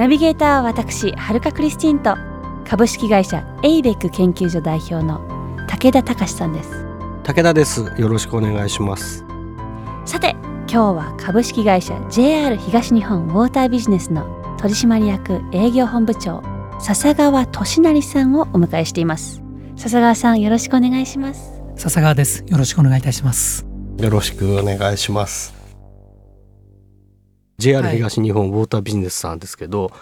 ナビゲーターは私はるかクリスティンと株式会社エイベック研究所代表の武田隆さんです。武田です。よろしくお願いします。さて今日は株式会社 JR 東日本ウォータービジネスの取締役営業本部長笹川俊成さんをお迎えしています。笹川さんよろしくお願いします。笹川です。よろしくお願いいたします。よろしくお願いします JR 東日本ウォータービジネスさんですけど、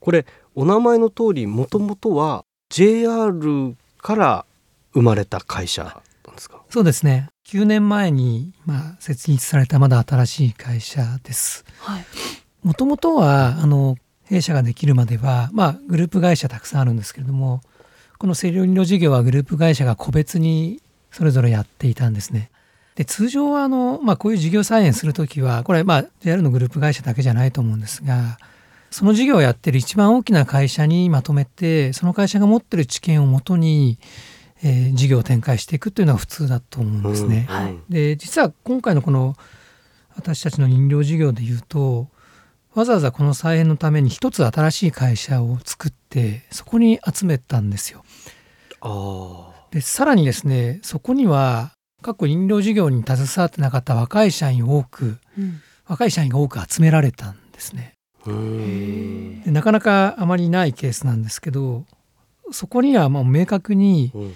これお名前の通りもともとは JR から生まれた会社なんですか？そうですね。9年前に、まあ、設立されたまだ新しい会社です。はい。もともとはあの弊社ができるまでは、まあ、グループ会社たくさんあるんですけれどもこの清涼飲料事業はグループ会社が個別にそれぞれやっていたんですね。で通常はあの、まあ、こういう事業再編するときはこれ、まあ、JR のグループ会社だけじゃないと思うんですがその事業をやってる一番大きな会社にまとめてその会社が持ってる知見をもとに、えー事業を展開していくというのが普通だと思うんですね。はいで実は今回のこの私たちの飲料事業でいうとわざわざこの再編のために一つ新しい会社を作ってそこに集めたんですよ。あでさらにですねそこには過去飲料事業に携わってなかった若い社員を多くうん。若い社員が多く集められたんですね。でなかなかあまりないケースなんですけどそこにはもう明確にうん。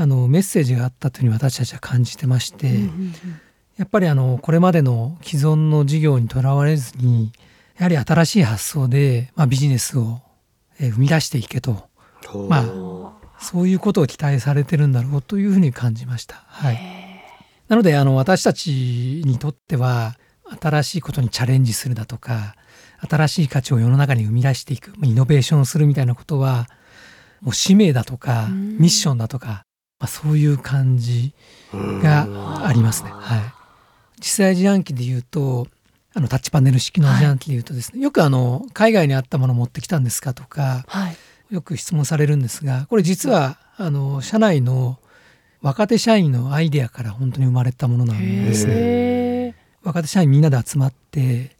あのメッセージがあったというふうに私たちは感じてまして。うんうんやっぱりあのこれまでの既存の事業にとらわれずにやはり新しい発想で、まあ、ビジネスをえー生み出していけと。まそういうことを期待されてるんだろうというふうに感じました。はい、なのであの私たちにとっては新しいことにチャレンジするだとか新しい価値を世の中に生み出していくまあイノベーションするみたいなことはもう使命だとかうんミッションだとか、まあ、そういう感じがありますね。はい。実際自販機で言うと、あのタッチパネル式の自販機で言うとですね、よくあの海外にあったもの持ってきたんですかとか、はいよく質問されるんですが、これ実はあの社内の若手社員のアイデアから本当に生まれたものなんですね。へ若手社員みんなで集まって、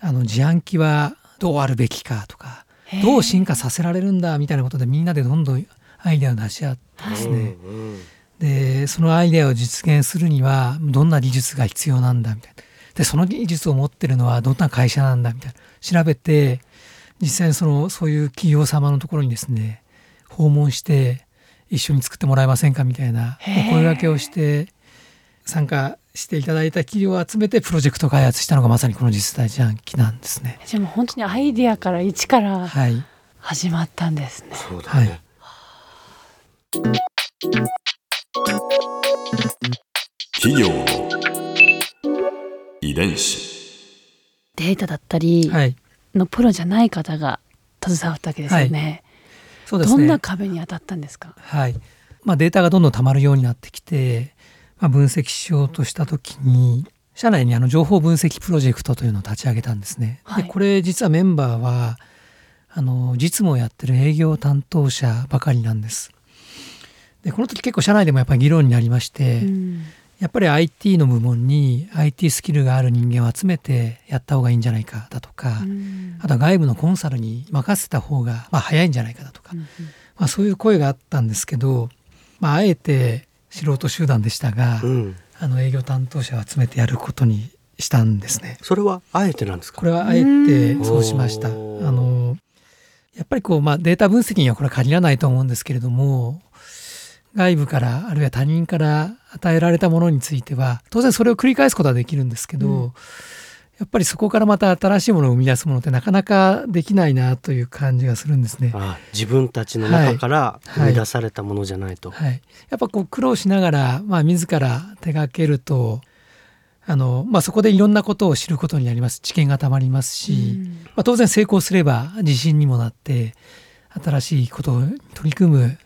あの自販機はどうあるべきかとか、ー。どう進化させられるんだみたいなことでみんなでどんどんアイデアを出し合ってですね、うんうん。でそのアイデアを実現するにはどんな技術が必要なんだみたいな。でその技術を持ってるのはどんな会社なんだみたいな。調べて実際にそのそういう企業様のところにですね訪問して一緒に作ってもらえませんかみたいなお声掛けをして参加していただいた企業を集めてプロジェクト開発したのがまさにこの実際自販機なんですね。じゃあもう本当にアイディアから一からはい、始まったんですね。そうだね。はい。企業の遺伝子。データだったりはい、のプロじゃない方が携わったわけですよね。そうですねどんな壁に当たったんですか？はいまあ、データがどんどん溜まるようになってきて、まあ、分析しようとした時に社内にあの情報分析プロジェクトというのを立ち上げたんですね。はいでこれ実はメンバーはあの実務をやってる営業担当者ばかりなんです。でこの時結構社内でもやっぱり議論になりまして、うんやっぱり IT の部門に IT スキルがある人間を集めてやった方がいいんじゃないかだとか、うん。あとは外部のコンサルに任せた方がまあ早いんじゃないかだとか、うんまあ、そういう声があったんですけど、まあ、あえて素人集団でしたが、うん。あの営業担当者を集めてやることにしたんですね。それはあえてなんですか？これはあえてそうしました。あのやっぱりこう、まあ、データ分析にはこれは限らないと思うんですけれども外部からあるいは他人から与えられたものについては当然それを繰り返すことはできるんですけど、うん。やっぱりそこからまた新しいものを生み出すものってなかなかできないなという感じがするんですね。あ自分たちの中から生み出されたものじゃないと、はい、やっぱこう苦労しながら、まあ、自ら手掛けるとあの、まあ、そこでいろんなことを知ることになります。知見がたまりますし、まあ、当然成功すれば自信にもなって新しいことを取り組む、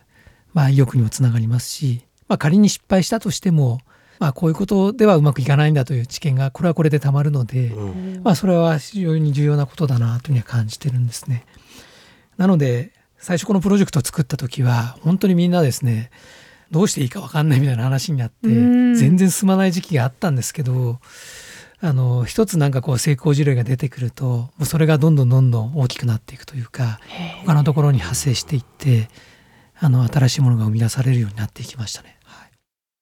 まあ、意欲にもつながりますし、まあ、仮に失敗したとしても、まあ、こういうことではうまくいかないんだという知見がこれはこれでたまるので、うん。まあ、それは非常に重要なことだなというふうには感じてるんですね。なので最初このプロジェクトを作った時は本当にみんなですねどうしていいか分かんない みたいな話になってうん。全然進まない時期があったんですけどあの一つなんかこう成功事例が出てくるともうそれがどんどんどんどん大きくなっていくというか他のところに派生していってあの新しいものが生み出されるようになっていきましたね。はい。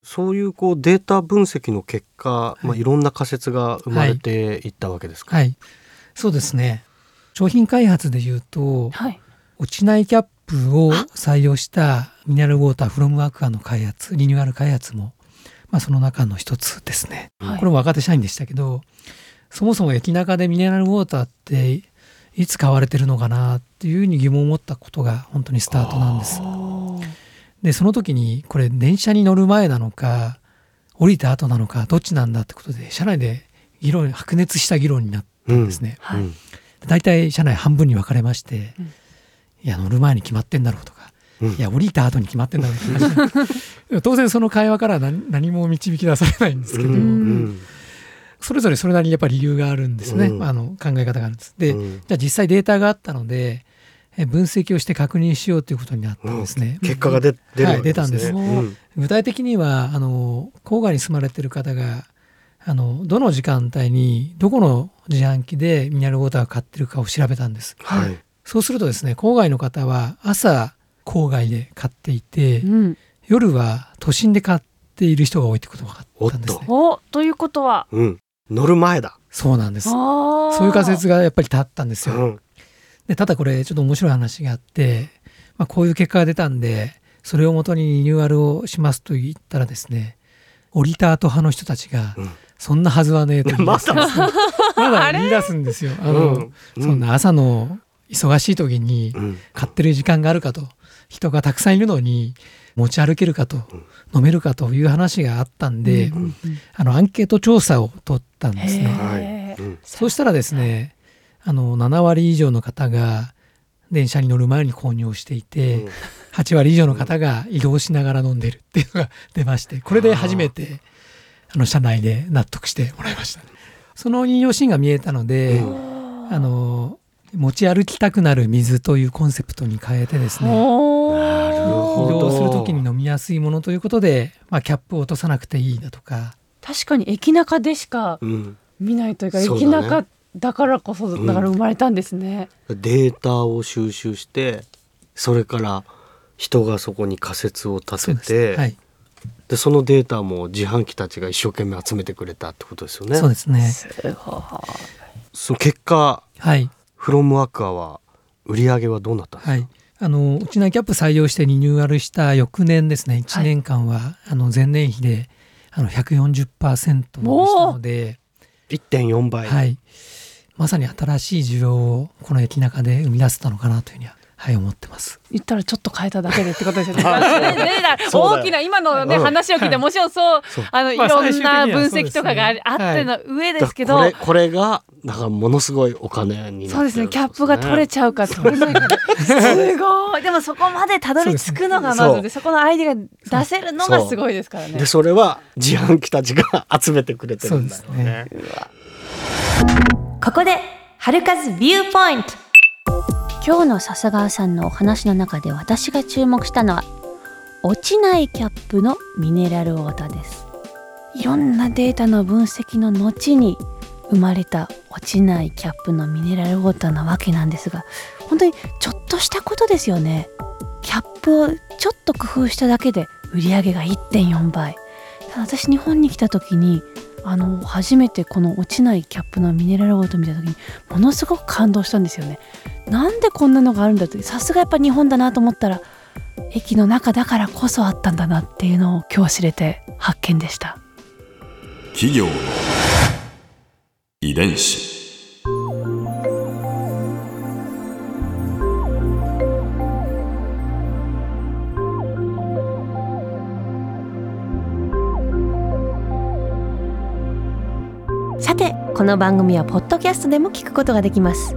そういうこうデータ分析の結果、まあ、いろんな仮説が生まれていったわけですか？はい、そうですね。商品開発でいうとはい。落ちないキャップを採用したミネラルウォーターフロムアクアの開発リニューアル開発も、まあ、その中の一つですね、はい。これも若手社員でしたけどそもそも駅中でミネラルウォーターっていつ買われてるのかなっていうふうに疑問を持ったことが本当にスタートなんです。でその時にこれ電車に乗る前なのか降りた後なのかどっちなんだってことで社内で議論白熱した議論になったんですね。はい。うん大体社内半分に分かれまして、うん。いや乗る前に決まってんだろうとか、うん。いや降りた後に決まってんだろうって話当然その会話からは何何も導き出されないんですけど、うん。うんそれぞれそれなりにやっぱり理由があるんですね、うんあの考え方があるんです。で、うんじゃあ実際データがあったのでえ分析をして確認しようということになったんですね。結果が出出るわけですね。はい出たんですうん具体的にはあの郊外に住まれてる方があのどの時間帯にどこの自販機でミネラルウォーターを買ってるかを調べたんです。はい。そうするとですね郊外の方は朝郊外で買っていて、うん夜は都心で買っている人が多いってことが分かったんですね。おということはうん。乗る前だ。そうなんです。そそういう仮説がやっぱり立ったんですよ。うん。でただこれちょっと面白い話があって、まあ、こういう結果が出たんでそれをもとにリニューアルをしますと言ったらですね降りた後派の人たちが、うんそんなはずはねえと言い出すんですよ まだ言い出すんですよ。あの、うんそんな朝の忙しい時にうん。買ってる時間があるかと人がたくさんいるのに持ち歩けるかと、飲めるかという話があったんで、うんうんあのアンケート調査を取ったんですね。そうしたらですねあの7割以上の方が電車に乗る前に購入をしていて、うん。8割以上の方が移動しながら飲んでるっていうのが出ましてこれで初めてあの社内で納得してもらいました、その引用シーンが見えたので、うん。あの持ち歩きたくなる水というコンセプトに変えてですね移動する時に飲みやすいものということで、まあ、キャップを落とさなくていいだとか確かに駅中でしかうん。見ないというかそうだね駅中だからこそだから生まれたんですね。データを収集して、それから人がそこに仮説をそう立てて、ですはい、でそのデータも自販機たちが一生懸命集めてくれたってことですよね。そうですね。その結果、はいフロムアクアは売り上げはどうなったんですか？はい、あの落ちないキャップ採用してリニューアルした翌年ですね。1年間は、あの前年比であの140%でしたので、1.4倍。はい、まさに新しい需要をこの駅中で生み出せたのかなというふうには、はい、思ってます。言ったらちょっと変えただけでってことですよね。大きな今のね、うん。話を聞いてもちろんそう。そう。あのいまあろんな分析とかがありあっての上ですけど、だからこれこれがだからものすごいお金になってるそうですね。キャップが取れちゃうか取れない かですごい。でもそこまでたどり着くのがまずでそこのアイデアが出せるのがすごいですからね。で。それは自販機たちが集めてくれてるんだよそうですね。ここで春風ビューポイント今日の笹川さんのお話の中で私が注目したのは落ちないキャップのミネラルウォーターです。いろんなデータの分析の後に生まれた落ちないキャップのミネラルウォーターなわけなんですが本当にちょっとしたことですよね。キャップをちょっと工夫しただけで売り上げが1.4倍。私日本に来た時にあの初めてこの落ちないキャップのミネラルウォーター見た時にものすごく感動したんですよね。なんでこんなのがあるんだってさすがやっぱ日本だなと思ったら駅の中だからこそあったんだなっていうのを今日知れて発見でした。企業の遺伝子。この番組はポッドキャストでも聞くことができます